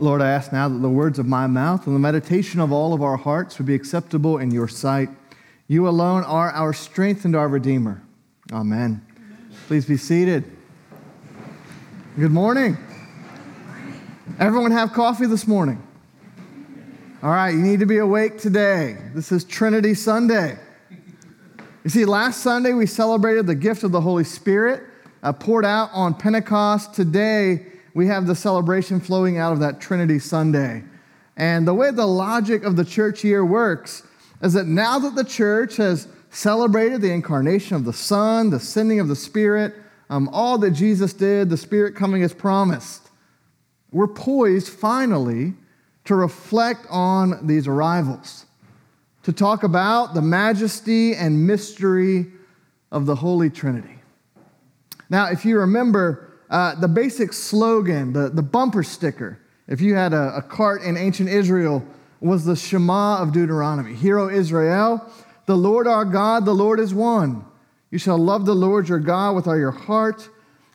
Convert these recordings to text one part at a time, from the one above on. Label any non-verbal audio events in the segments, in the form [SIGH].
Lord, I ask now that the words of my mouth and the meditation of all of our hearts would be acceptable in your sight. You alone are our strength and our Redeemer. Amen. Please be seated. Good morning. Everyone have coffee this morning? All right, you need to be awake today. This is Trinity Sunday. You see, last Sunday we celebrated the gift of the Holy Spirit uh, poured out on Pentecost. Today we have the celebration flowing out of that Trinity Sunday. And the way the logic of the church year works is that now that the church has celebrated the incarnation of the Son, the sending of the Spirit, um, all that Jesus did, the Spirit coming as promised, we're poised finally to reflect on these arrivals, to talk about the majesty and mystery of the Holy Trinity. Now, if you remember, uh, the basic slogan, the, the bumper sticker, if you had a, a cart in ancient Israel, was the Shema of Deuteronomy. Hear, O Israel, the Lord our God, the Lord is one. You shall love the Lord your God with all your heart,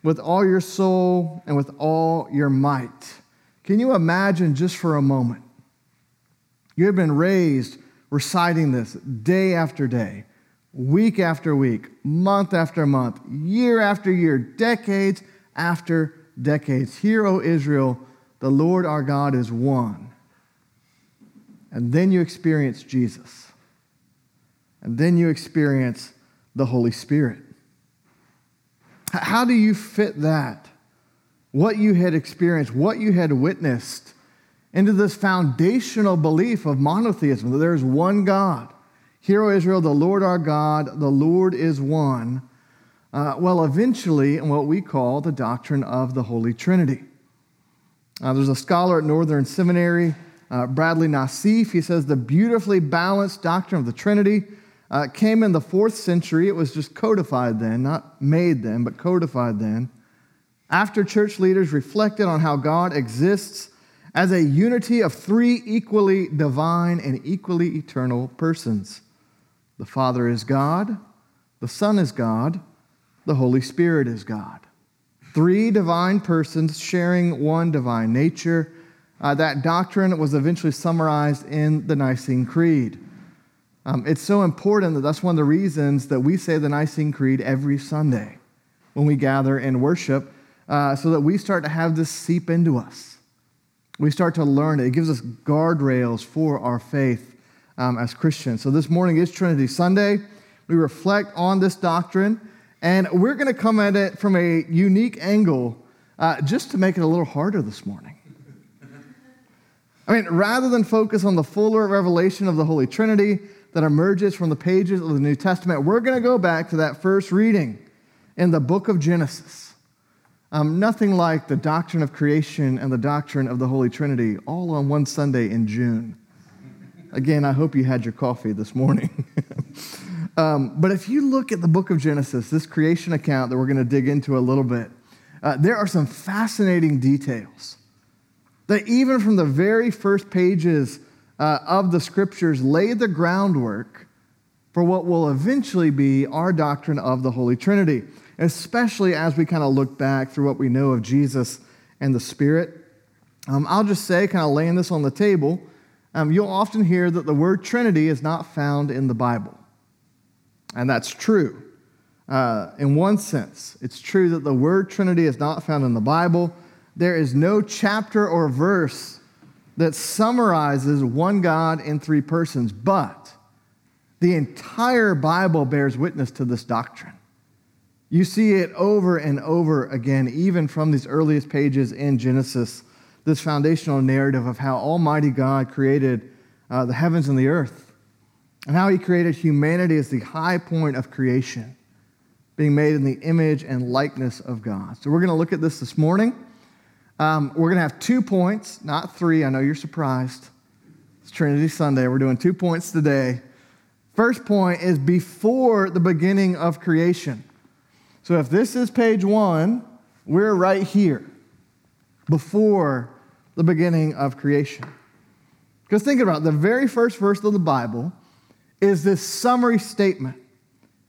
with all your soul, and with all your might. Can you imagine just for a moment? You have been raised reciting this day after day, week after week, month after month, year after year, decades after decades. Hear, O Israel, the Lord our God is one. And then you experience Jesus. And then you experience the Holy Spirit. How do you fit that what you had experienced, what you had witnessed, into this foundational belief of monotheism that there is one God. Hear, O Israel, the Lord our God, the Lord is one. Uh, well, eventually, in what we call the doctrine of the Holy Trinity. Uh, there's a scholar at Northern Seminary, uh, Bradley Nassif. He says the beautifully balanced doctrine of the Trinity uh, came in the fourth century. It was just codified then, not made then, but codified then after church leaders reflected on how God exists as a unity of three equally divine and equally eternal persons. The Father is God, the Son is God, the Holy Spirit is God. Three divine persons sharing one divine nature. Uh, that doctrine was eventually summarized in the Nicene Creed. Um, it's so important that that's one of the reasons that we say the Nicene Creed every Sunday when we gather and worship uh, so that we start to have this seep into us. We start to learn it. It gives us guardrails for our faith um, as Christians. So this morning is Trinity Sunday. We reflect on this doctrine, and we're going to come at it from a unique angle uh, just to make it a little harder this morning. I mean, rather than focus on the fuller revelation of the Holy Trinity that emerges from the pages of the New Testament, we're going to go back to that first reading in the book of Genesis. Um, nothing like the doctrine of creation and the doctrine of the Holy Trinity all on one Sunday in June. Again, I hope you had your coffee this morning. [LAUGHS] um, but if you look at the book of Genesis, this creation account that we're going to dig into a little bit, uh, there are some fascinating details that even from the very first pages uh, of the scriptures lay the groundwork for what will eventually be our doctrine of the Holy Trinity especially as we kind of look back through what we know of Jesus and the Spirit. Um, I'll just say, kind of laying this on the table, um, you'll often hear that the word Trinity is not found in the Bible. And that's true. Uh, in one sense, it's true that the word Trinity is not found in the Bible. There is no chapter or verse that summarizes one God in three persons, but the entire Bible bears witness to this doctrine. You see it over and over again, even from these earliest pages in Genesis, this foundational narrative of how Almighty God created uh, the heavens and the earth, and how He created humanity as the high point of creation, being made in the image and likeness of God. So we're going to look at this this morning. Um, we're going to have two points, not three. I know you're surprised. It's Trinity Sunday. We're doing two points today. First point is before the beginning of creation. So if this is page one, we're right here before the beginning of creation. Because think about it, the very first verse of the Bible is this summary statement.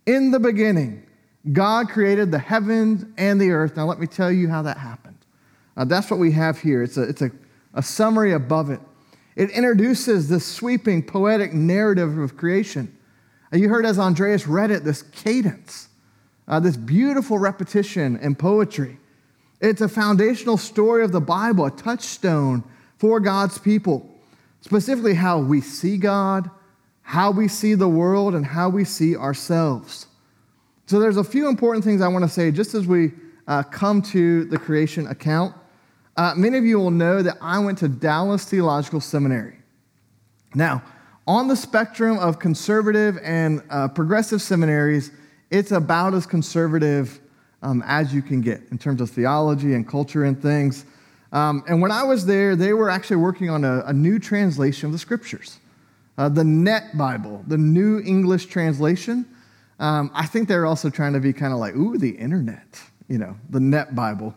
In the beginning, God created the heavens and the earth. Now, let me tell you how that happened. Uh, that's what we have here. It's a, it's a, a summary above it. It introduces this sweeping poetic narrative of creation. And you heard as Andreas read it, this cadence, uh, this beautiful repetition and poetry. It's a foundational story of the Bible, a touchstone for God's people, specifically how we see God, how we see the world, and how we see ourselves. So, there's a few important things I want to say just as we uh, come to the creation account. Uh, many of you will know that I went to Dallas Theological Seminary. Now, on the spectrum of conservative and uh, progressive seminaries, it's about as conservative um, as you can get in terms of theology and culture and things. Um, and when I was there, they were actually working on a, a new translation of the scriptures, uh, the Net Bible, the New English Translation. Um, I think they're also trying to be kind of like, ooh, the internet, you know, the Net Bible.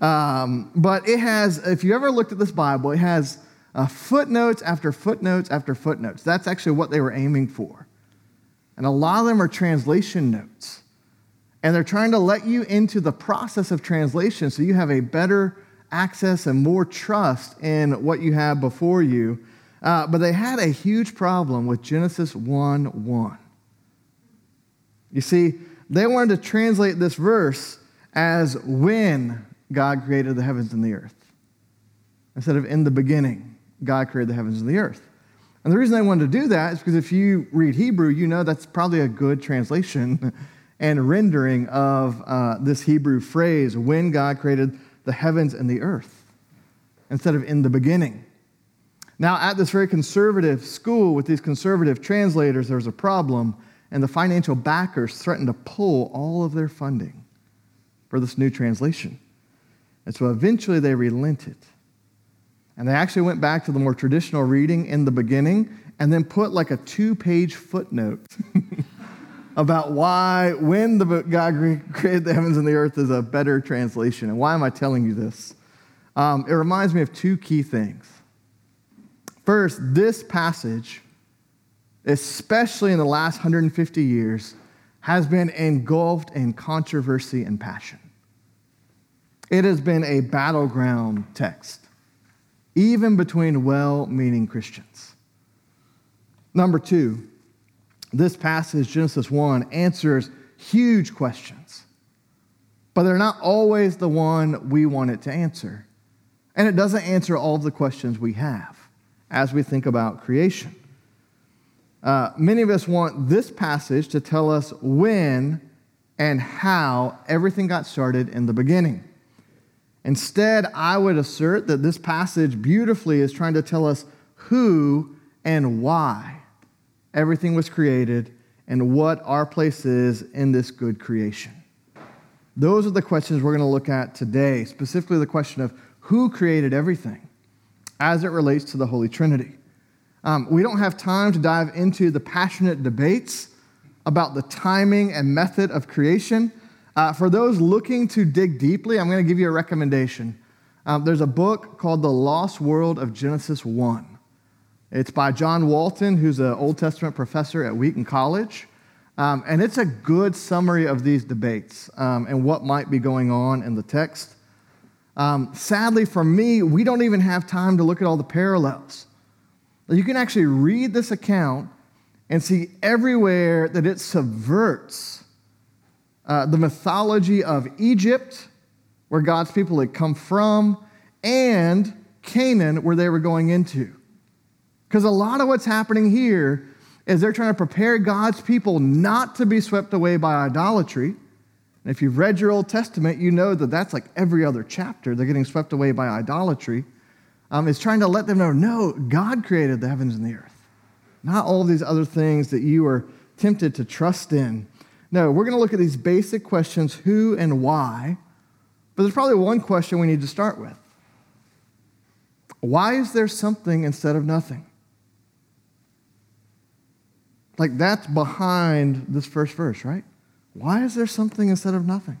Um, but it has, if you ever looked at this Bible, it has uh, footnotes after footnotes after footnotes. That's actually what they were aiming for. And a lot of them are translation notes. And they're trying to let you into the process of translation so you have a better access and more trust in what you have before you. Uh, but they had a huge problem with Genesis 1 1. You see, they wanted to translate this verse as when God created the heavens and the earth, instead of in the beginning, God created the heavens and the earth. And the reason they wanted to do that is because if you read Hebrew, you know that's probably a good translation [LAUGHS] and rendering of uh, this Hebrew phrase, when God created the heavens and the earth, instead of in the beginning. Now, at this very conservative school with these conservative translators, there was a problem, and the financial backers threatened to pull all of their funding for this new translation. And so eventually they relented. And they actually went back to the more traditional reading in the beginning and then put like a two page footnote [LAUGHS] about why, when the God created the heavens and the earth, is a better translation. And why am I telling you this? Um, it reminds me of two key things. First, this passage, especially in the last 150 years, has been engulfed in controversy and passion. It has been a battleground text, even between well meaning Christians. Number two, this passage, Genesis 1, answers huge questions, but they're not always the one we want it to answer. And it doesn't answer all of the questions we have as we think about creation. Uh, many of us want this passage to tell us when and how everything got started in the beginning. Instead, I would assert that this passage beautifully is trying to tell us who and why everything was created, and what our place is in this good creation. Those are the questions we're going to look at today, specifically the question of who created everything as it relates to the Holy Trinity. Um, we don't have time to dive into the passionate debates about the timing and method of creation. Uh, for those looking to dig deeply, I'm going to give you a recommendation. Um, there's a book called The Lost World of Genesis 1. It's by John Walton, who's an Old Testament professor at Wheaton College. Um, and it's a good summary of these debates um, and what might be going on in the text. Um, sadly, for me, we don't even have time to look at all the parallels. You can actually read this account and see everywhere that it subverts uh, the mythology of Egypt, where God's people had come from, and Canaan, where they were going into. Because a lot of what's happening here is they're trying to prepare God's people not to be swept away by idolatry. And if you've read your Old Testament, you know that that's like every other chapter. They're getting swept away by idolatry. Um, it's trying to let them know no, God created the heavens and the earth, not all these other things that you are tempted to trust in. No, we're going to look at these basic questions who and why. But there's probably one question we need to start with Why is there something instead of nothing? Like that's behind this first verse, right? Why is there something instead of nothing?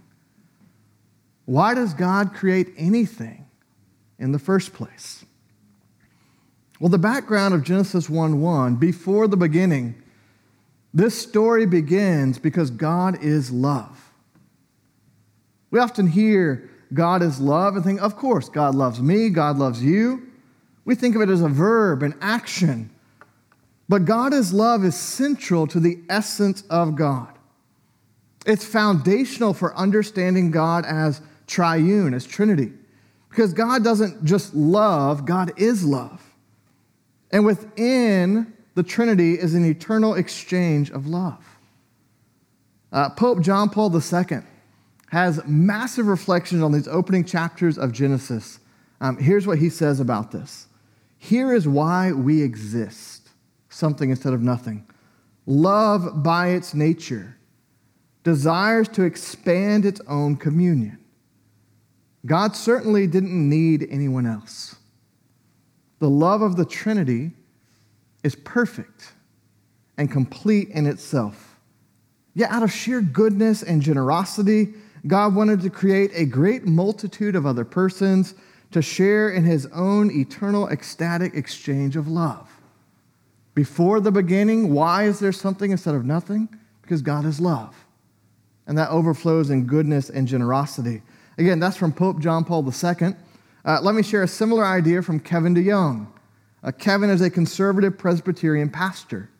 Why does God create anything in the first place? Well, the background of Genesis 1 1, before the beginning, this story begins because God is love. We often hear God is love and think, of course, God loves me, God loves you. We think of it as a verb, an action. But God is love is central to the essence of God. It's foundational for understanding God as triune, as Trinity. Because God doesn't just love, God is love. And within the Trinity is an eternal exchange of love. Uh, Pope John Paul II has massive reflections on these opening chapters of Genesis. Um, here's what he says about this Here is why we exist something instead of nothing. Love, by its nature, desires to expand its own communion. God certainly didn't need anyone else. The love of the Trinity is perfect and complete in itself. Yet, out of sheer goodness and generosity, God wanted to create a great multitude of other persons to share in his own eternal ecstatic exchange of love. Before the beginning, why is there something instead of nothing? Because God is love. And that overflows in goodness and generosity. Again, that's from Pope John Paul II. Uh, let me share a similar idea from Kevin DeYoung. Uh, Kevin is a conservative Presbyterian pastor.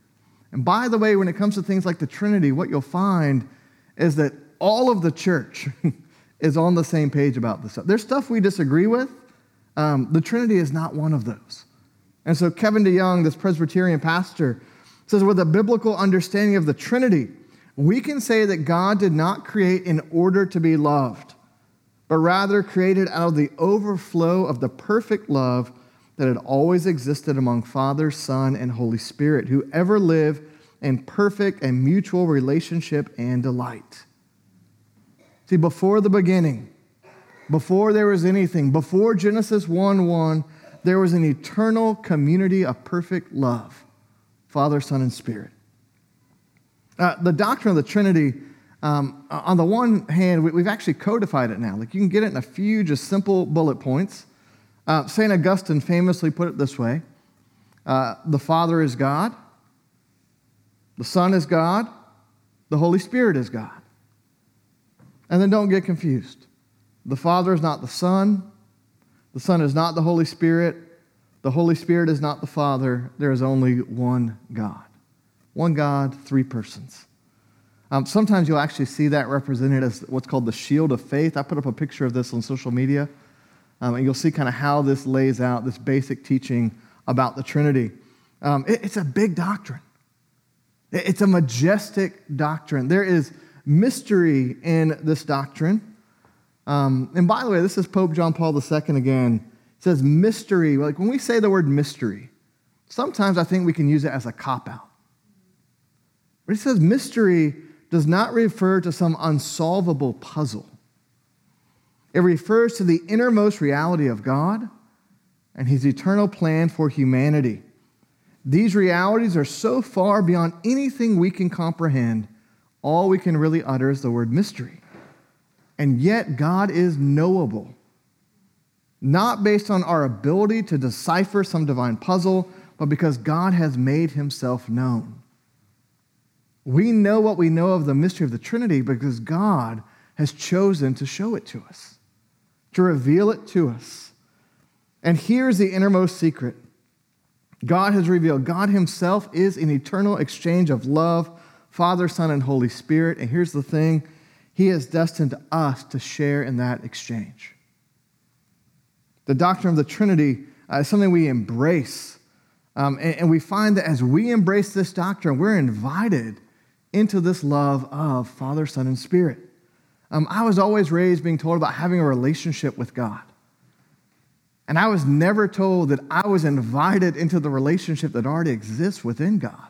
And by the way, when it comes to things like the Trinity, what you'll find is that all of the church [LAUGHS] is on the same page about this stuff. There's stuff we disagree with. Um, the Trinity is not one of those. And so Kevin DeYoung, this Presbyterian pastor, says with a biblical understanding of the Trinity, we can say that God did not create in order to be loved, but rather created out of the overflow of the perfect love that had always existed among Father, Son, and Holy Spirit, who ever live in perfect and mutual relationship and delight. See, before the beginning, before there was anything, before Genesis 1 1, there was an eternal community of perfect love Father, Son, and Spirit. Uh, the doctrine of the Trinity, um, on the one hand, we, have actually codified it now. Like you can get it in a few just simple bullet points. Uh, St. Augustine famously put it this way uh, The Father is God, the Son is God, the Holy Spirit is God. And then don't get confused. The Father is not the Son, the Son is not the Holy Spirit, the Holy Spirit is not the Father. There is only one God. One God, three persons. Um, sometimes you'll actually see that represented as what's called the shield of faith. I put up a picture of this on social media, um, and you'll see kind of how this lays out this basic teaching about the Trinity. Um, it, it's a big doctrine, it, it's a majestic doctrine. There is mystery in this doctrine. Um, and by the way, this is Pope John Paul II again. It says mystery. Like when we say the word mystery, sometimes I think we can use it as a cop out. But he says mystery does not refer to some unsolvable puzzle. It refers to the innermost reality of God and his eternal plan for humanity. These realities are so far beyond anything we can comprehend all we can really utter is the word mystery. And yet, God is knowable, not based on our ability to decipher some divine puzzle, but because God has made himself known. We know what we know of the mystery of the Trinity because God has chosen to show it to us, to reveal it to us. And here's the innermost secret God has revealed God Himself is an eternal exchange of love Father, Son, and Holy Spirit. And here's the thing He has destined us to share in that exchange. The doctrine of the Trinity uh, is something we embrace. Um, and, and we find that as we embrace this doctrine, we're invited into this love of Father, Son, and Spirit. Um, I was always raised being told about having a relationship with God. And I was never told that I was invited into the relationship that already exists within God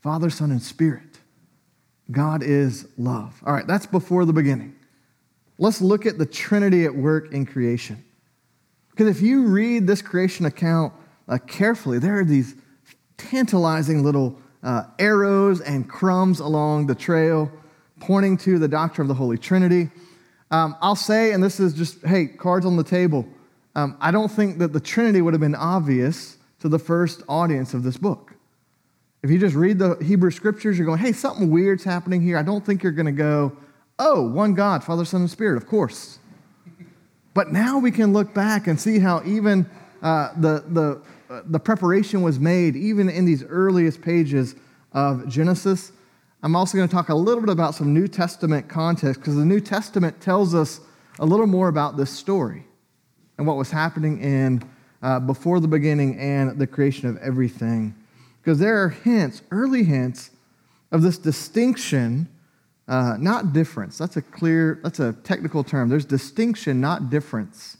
Father, Son, and Spirit. God is love. All right, that's before the beginning. Let's look at the Trinity at work in creation. Because if you read this creation account uh, carefully, there are these tantalizing little uh, arrows and crumbs along the trail pointing to the doctrine of the Holy Trinity. Um, I'll say, and this is just, hey, cards on the table. Um, I don't think that the Trinity would have been obvious to the first audience of this book. If you just read the Hebrew scriptures, you're going, hey, something weird's happening here. I don't think you're going to go, oh, one God, Father, Son, and Spirit, of course. But now we can look back and see how even uh, the, the, the preparation was made even in these earliest pages of Genesis. I'm also going to talk a little bit about some New Testament context because the New Testament tells us a little more about this story and what was happening in uh, before the beginning and the creation of everything. Because there are hints, early hints, of this distinction, uh, not difference. That's a clear, that's a technical term. There's distinction, not difference,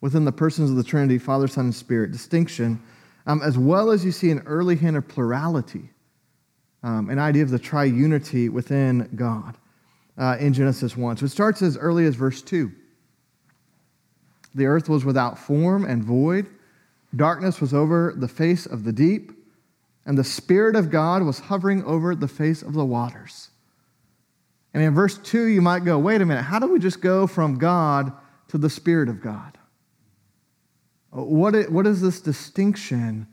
within the persons of the Trinity, Father, Son, and Spirit. Distinction, um, as well as you see an early hint of plurality, um, an idea of the triunity within God uh, in Genesis 1. So it starts as early as verse 2. The earth was without form and void. Darkness was over the face of the deep, and the Spirit of God was hovering over the face of the waters. And in verse 2, you might go, wait a minute, how do we just go from God to the Spirit of God? What is, what is this distinction?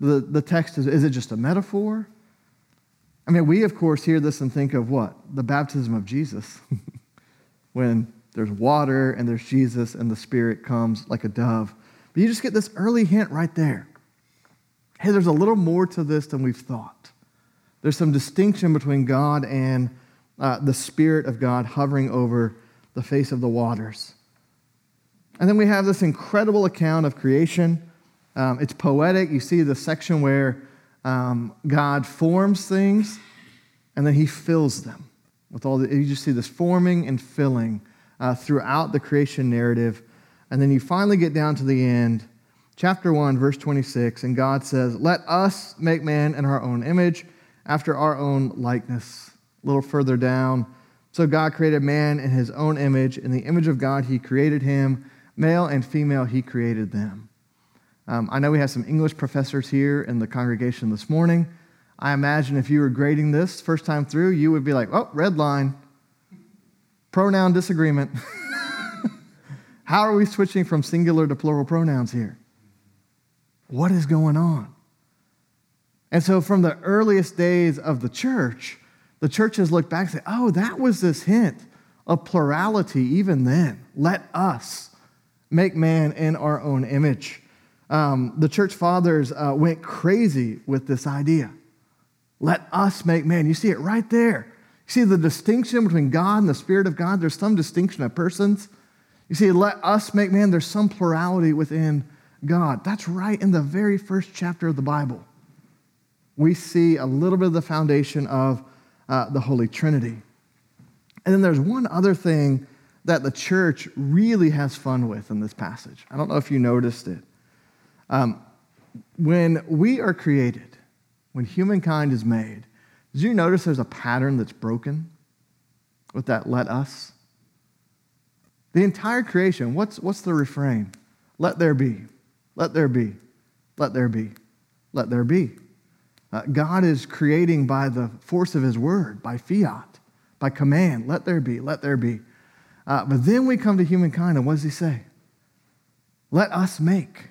The, the text is, is it just a metaphor? I mean, we, of course, hear this and think of what? The baptism of Jesus. [LAUGHS] when there's water and there's Jesus and the Spirit comes like a dove. But you just get this early hint right there. Hey, there's a little more to this than we've thought. There's some distinction between God and uh, the Spirit of God hovering over the face of the waters. And then we have this incredible account of creation. Um, it's poetic. You see the section where um, God forms things and then he fills them with all the, you just see this forming and filling uh, throughout the creation narrative. And then you finally get down to the end, chapter 1, verse 26, and God says, Let us make man in our own image, after our own likeness. A little further down, so God created man in his own image. In the image of God, he created him. Male and female, he created them. Um, I know we have some English professors here in the congregation this morning. I imagine if you were grading this first time through, you would be like, oh, red line pronoun disagreement. [LAUGHS] How are we switching from singular to plural pronouns here? What is going on? And so, from the earliest days of the church, the church has looked back and said, oh, that was this hint of plurality even then. Let us make man in our own image. Um, the church fathers uh, went crazy with this idea. Let us make man. You see it right there. You see the distinction between God and the Spirit of God? There's some distinction of persons. You see, let us make man, there's some plurality within God. That's right in the very first chapter of the Bible. We see a little bit of the foundation of uh, the Holy Trinity. And then there's one other thing that the church really has fun with in this passage. I don't know if you noticed it. Um, when we are created, when humankind is made, did you notice there's a pattern that's broken with that let us? The entire creation, what's, what's the refrain? Let there be, let there be, let there be, let there be. Uh, God is creating by the force of his word, by fiat, by command. Let there be, let there be. Uh, but then we come to humankind, and what does he say? Let us make.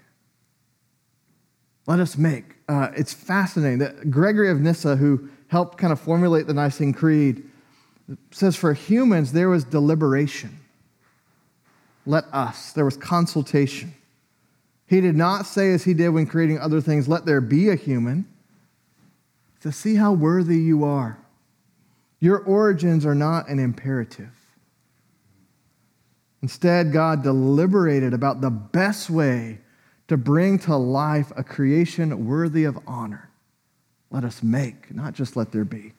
Let us make. Uh, it's fascinating that Gregory of Nyssa, who helped kind of formulate the Nicene Creed, says, For humans, there was deliberation. Let us. There was consultation. He did not say, as he did when creating other things, let there be a human. To see how worthy you are. Your origins are not an imperative. Instead, God deliberated about the best way to bring to life a creation worthy of honor. Let us make, not just let there be.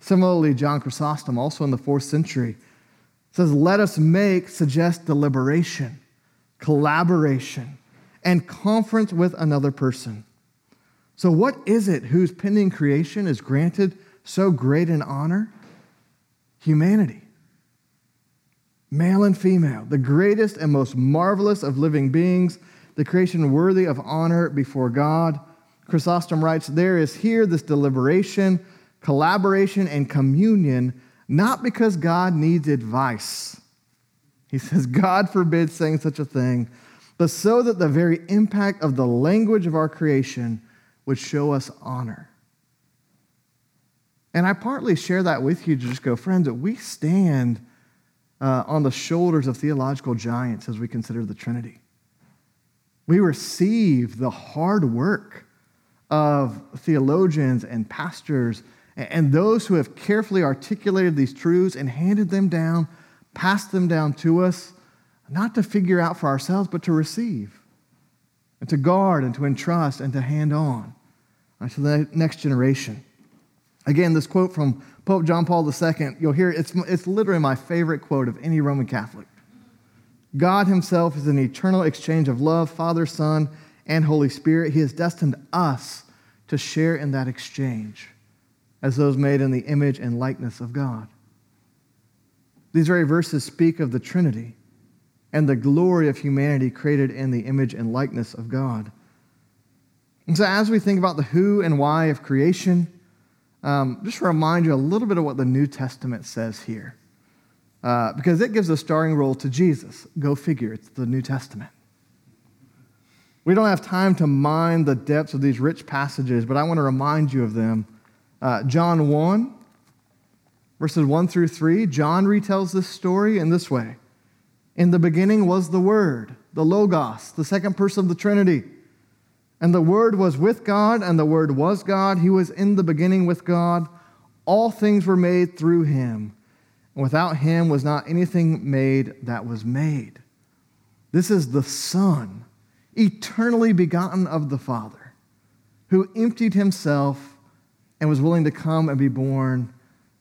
Similarly, John Chrysostom, also in the fourth century, says, Let us make suggests deliberation, collaboration, and conference with another person. So, what is it whose pending creation is granted so great an honor? Humanity. Male and female, the greatest and most marvelous of living beings, the creation worthy of honor before God Chrysostom writes, There is here this deliberation, collaboration, and communion, not because God needs advice. He says, God forbids saying such a thing, but so that the very impact of the language of our creation would show us honor. And I partly share that with you to just go, friends, that we stand uh, on the shoulders of theological giants as we consider the Trinity. We receive the hard work of theologians and pastors and those who have carefully articulated these truths and handed them down, passed them down to us, not to figure out for ourselves, but to receive and to guard and to entrust and to hand on to the next generation. Again, this quote from Pope John Paul II, you'll hear it's, it's literally my favorite quote of any Roman Catholic. God Himself is an eternal exchange of love, Father, Son, and Holy Spirit. He has destined us to share in that exchange as those made in the image and likeness of God. These very verses speak of the Trinity and the glory of humanity created in the image and likeness of God. And so, as we think about the who and why of creation, um, just remind you a little bit of what the New Testament says here, uh, because it gives a starring role to Jesus. Go figure, it's the New Testament. We don't have time to mine the depths of these rich passages, but I want to remind you of them. Uh, John 1, verses 1 through 3, John retells this story in this way In the beginning was the Word, the Logos, the second person of the Trinity. And the Word was with God, and the Word was God. He was in the beginning with God. All things were made through him. And without him was not anything made that was made. This is the Son, eternally begotten of the Father, who emptied himself and was willing to come and be born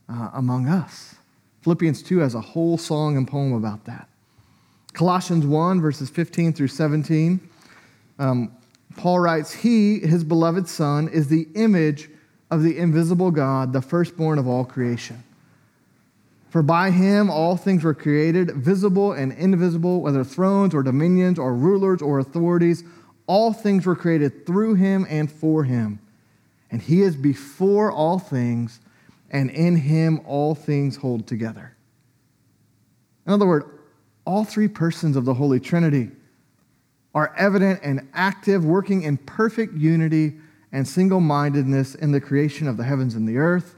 uh, among us. Philippians 2 has a whole song and poem about that. Colossians 1, verses 15 through 17. Um, Paul writes, He, his beloved Son, is the image of the invisible God, the firstborn of all creation. For by him all things were created, visible and invisible, whether thrones or dominions or rulers or authorities, all things were created through him and for him. And he is before all things, and in him all things hold together. In other words, all three persons of the Holy Trinity are evident and active, working in perfect unity and single mindedness in the creation of the heavens and the earth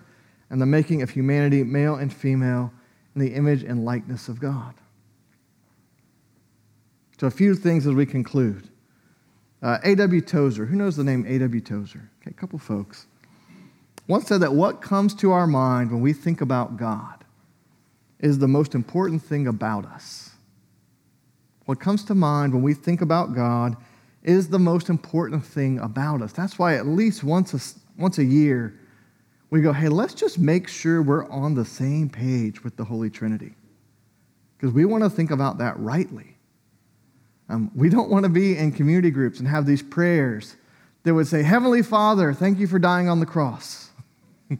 and the making of humanity, male and female, in the image and likeness of God. So, a few things as we conclude. Uh, A.W. Tozer, who knows the name A.W. Tozer? Okay, a couple folks. Once said that what comes to our mind when we think about God is the most important thing about us. What comes to mind when we think about God is the most important thing about us. That's why at least once a, once a year, we go, hey, let's just make sure we're on the same page with the Holy Trinity. Because we want to think about that rightly. Um, we don't want to be in community groups and have these prayers that would say, Heavenly Father, thank you for dying on the cross. [LAUGHS]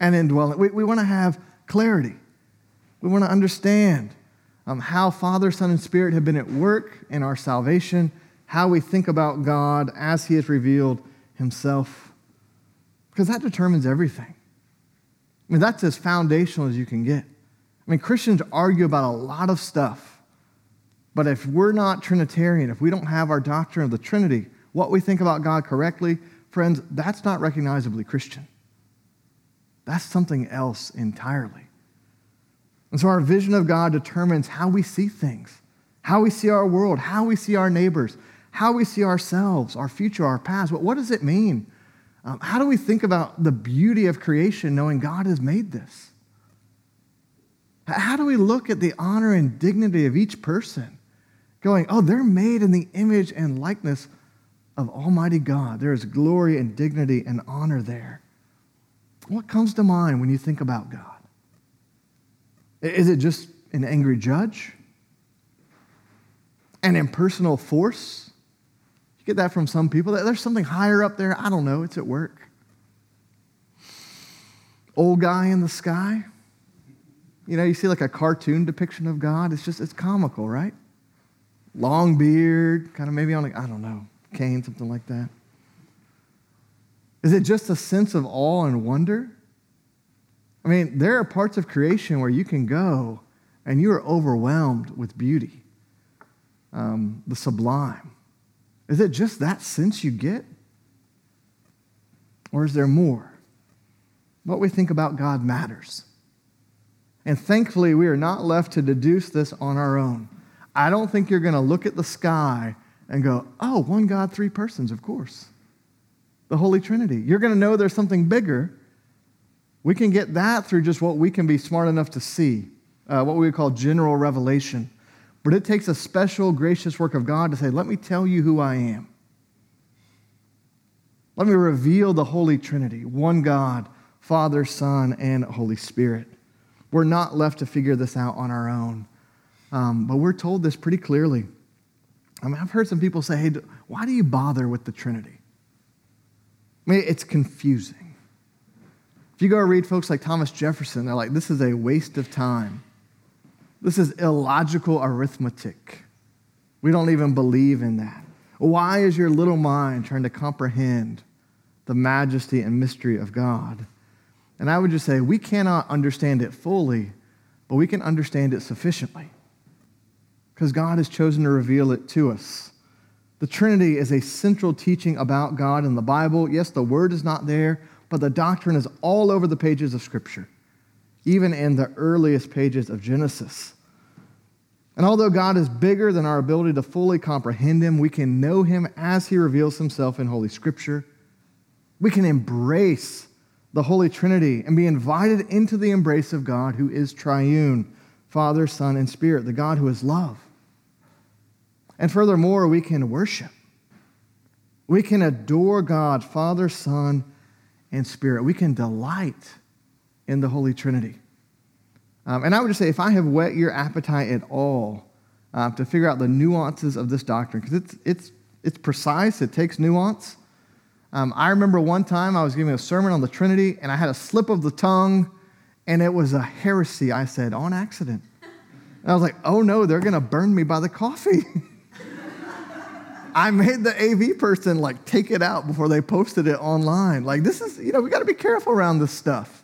and indwelling. We, we want to have clarity. We want to understand um, how Father, Son, and Spirit have been at work in our salvation, how we think about God as He has revealed Himself, because that determines everything. I mean, that's as foundational as you can get. I mean, Christians argue about a lot of stuff, but if we're not Trinitarian, if we don't have our doctrine of the Trinity, what we think about God correctly, friends, that's not recognizably Christian. That's something else entirely. And so our vision of God determines how we see things, how we see our world, how we see our neighbors, how we see ourselves, our future, our past. But what does it mean? Um, how do we think about the beauty of creation knowing God has made this? How do we look at the honor and dignity of each person, going, oh, they're made in the image and likeness of Almighty God? There is glory and dignity and honor there. What comes to mind when you think about God? Is it just an angry judge? An impersonal force? You get that from some people. There's something higher up there. I don't know. It's at work. Old guy in the sky. You know, you see like a cartoon depiction of God. It's just, it's comical, right? Long beard, kind of maybe on, a, I don't know, cane, something like that. Is it just a sense of awe and wonder? I mean, there are parts of creation where you can go and you are overwhelmed with beauty, um, the sublime. Is it just that sense you get? Or is there more? What we think about God matters. And thankfully, we are not left to deduce this on our own. I don't think you're going to look at the sky and go, oh, one God, three persons, of course. The Holy Trinity. You're going to know there's something bigger. We can get that through just what we can be smart enough to see, uh, what we would call general revelation. But it takes a special, gracious work of God to say, let me tell you who I am. Let me reveal the Holy Trinity, one God, Father, Son, and Holy Spirit. We're not left to figure this out on our own. Um, but we're told this pretty clearly. I mean, I've heard some people say, hey, why do you bother with the Trinity? I mean, it's confusing. If you go read folks like Thomas Jefferson, they're like, this is a waste of time. This is illogical arithmetic. We don't even believe in that. Why is your little mind trying to comprehend the majesty and mystery of God? And I would just say, we cannot understand it fully, but we can understand it sufficiently because God has chosen to reveal it to us. The Trinity is a central teaching about God in the Bible. Yes, the Word is not there, but the doctrine is all over the pages of Scripture, even in the earliest pages of Genesis. And although God is bigger than our ability to fully comprehend Him, we can know Him as He reveals Himself in Holy Scripture. We can embrace the Holy Trinity and be invited into the embrace of God who is triune Father, Son, and Spirit, the God who is love. And furthermore, we can worship. We can adore God, Father, Son, and Spirit. We can delight in the Holy Trinity. Um, and I would just say, if I have whet your appetite at all uh, to figure out the nuances of this doctrine, because it's, it's, it's precise, it takes nuance. Um, I remember one time I was giving a sermon on the Trinity, and I had a slip of the tongue, and it was a heresy, I said, on accident. And I was like, oh no, they're going to burn me by the coffee. [LAUGHS] I made the AV person like take it out before they posted it online. Like, this is, you know, we got to be careful around this stuff.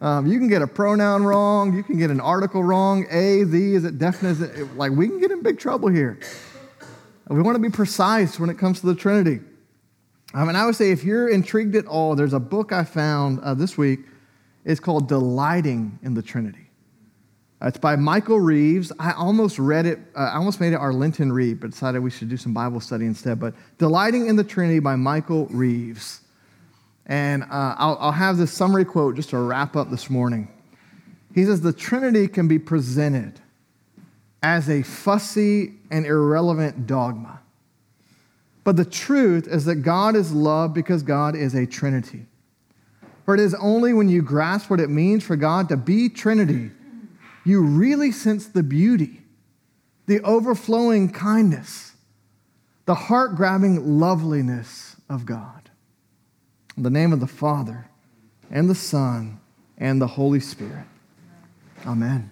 Um, you can get a pronoun wrong. You can get an article wrong. A, the, is it definite? Is it, like, we can get in big trouble here. We want to be precise when it comes to the Trinity. I mean, I would say if you're intrigued at all, there's a book I found uh, this week. It's called Delighting in the Trinity. It's by Michael Reeves. I almost read it, uh, I almost made it our Lenten read, but decided we should do some Bible study instead. But Delighting in the Trinity by Michael Reeves. And uh, I'll, I'll have this summary quote just to wrap up this morning. He says, The Trinity can be presented as a fussy and irrelevant dogma. But the truth is that God is love because God is a Trinity. For it is only when you grasp what it means for God to be Trinity you really sense the beauty, the overflowing kindness, the heart grabbing loveliness of God. In the name of the Father, and the Son, and the Holy Spirit. Amen.